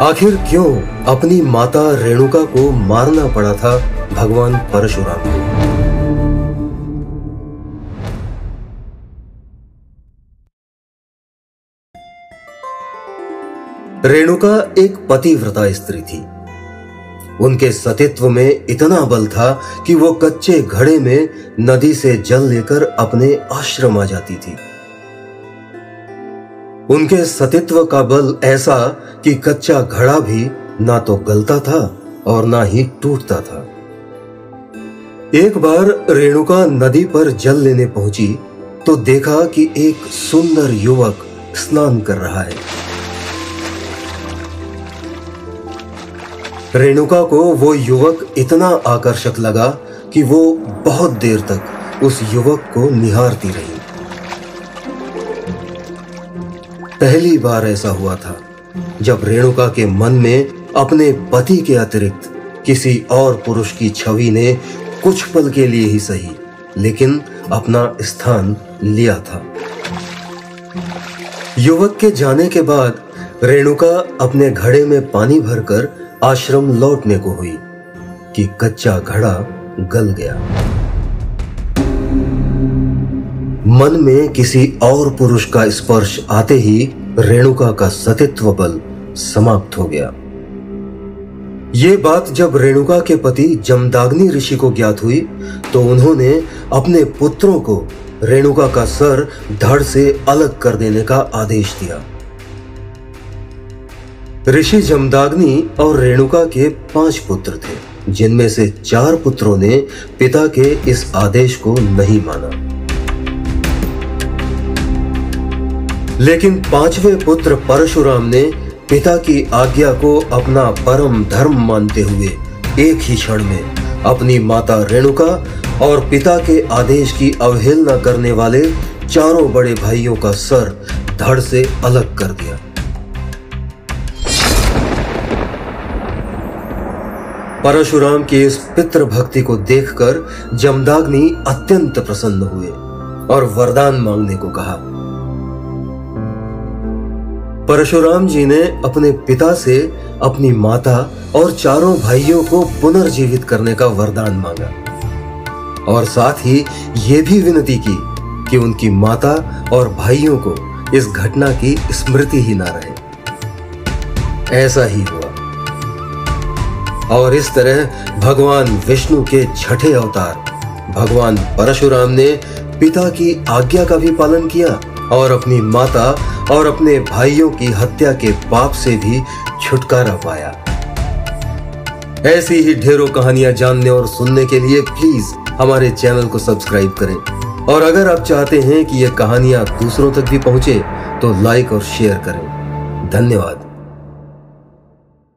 आखिर क्यों अपनी माता रेणुका को मारना पड़ा था भगवान परशुराम को? रेणुका एक पतिव्रता स्त्री थी। उनके सतित्व में इतना बल था कि वो कच्चे घड़े में नदी से जल लेकर अपने आश्रम आ जाती थी। उनके सतित्व का बल ऐसा कि कच्चा घड़ा भी ना तो गलता था और ना ही टूटता था। एक बार रेणुका नदी पर जल लेने पहुँची तो देखा कि एक सुंदर युवक स्नान कर रहा है। रेणुका को वो युवक इतना आकर्षक लगा कि वो बहुत देर तक उस युवक को निहारती रही। पहली बार ऐसा हुआ था, जब रेणुका के मन में अपने पति के अतिरिक्त किसी और पुरुष की छवि ने कुछ पल के लिए ही सही, लेकिन अपना स्थान लिया था। युवक के जाने के बाद रेणुका अपने घड़े में पानी भरकर आश्रम लौटने को हुई, कि कच्चा घड़ा गल गया। मन में किसी और पुरुष का स्पर्श आते ही रेणुका का सतित्व बल समाप्त हो गया। ये बात जब रेणुका के पति जमदाग्नि ऋषि को ज्ञात हुई तो उन्होंने अपने पुत्रों को रेणुका का सर धड़ से अलग कर देने का आदेश दिया। ऋषि जमदाग्नि और रेणुका के पाँच पुत्र थे, जिनमें से चार पुत्रों ने पिता के इस आदेश को नहीं माना। लेकिन पांचवे पुत्र परशुराम ने पिता की आज्ञा को अपना परम धर्म मानते हुए एक ही क्षण में अपनी माता रेणुका और पिता के आदेश की अवहेलना करने वाले चारों बड़े भाइयों का सर धड़ से अलग कर दिया। परशुराम की इस पितृ भक्ति को देखकर जमदाग्नि अत्यंत प्रसन्न हुए और वरदान मांगने को कहा। परशुराम जी ने अपने पिता से अपनी माता और चारों भाइयों को पुनर्जीवित करने का वरदान मांगा। और साथ ही ये भी विनती की कि उनकी माता और भाइयों को इस घटना की स्मृति ही ना रहे। ऐसा ही हुआ। और इस तरह भगवान विष्णु के छठे अवतार, भगवान परशुराम ने पिता की आज्ञा का भी पालन किया और अपनी माता और अपने भाइयों की हत्या के पाप से भी छुटकारा पाया। ऐसी ही ढेरों कहानियाँ जानने और सुनने के लिए प्लीज़ हमारे चैनल को सब्सक्राइब करें। और अगर आप चाहते हैं कि यह कहानियाँ दूसरों तक भी पहुँचे तो लाइक और शेयर करें। धन्यवाद।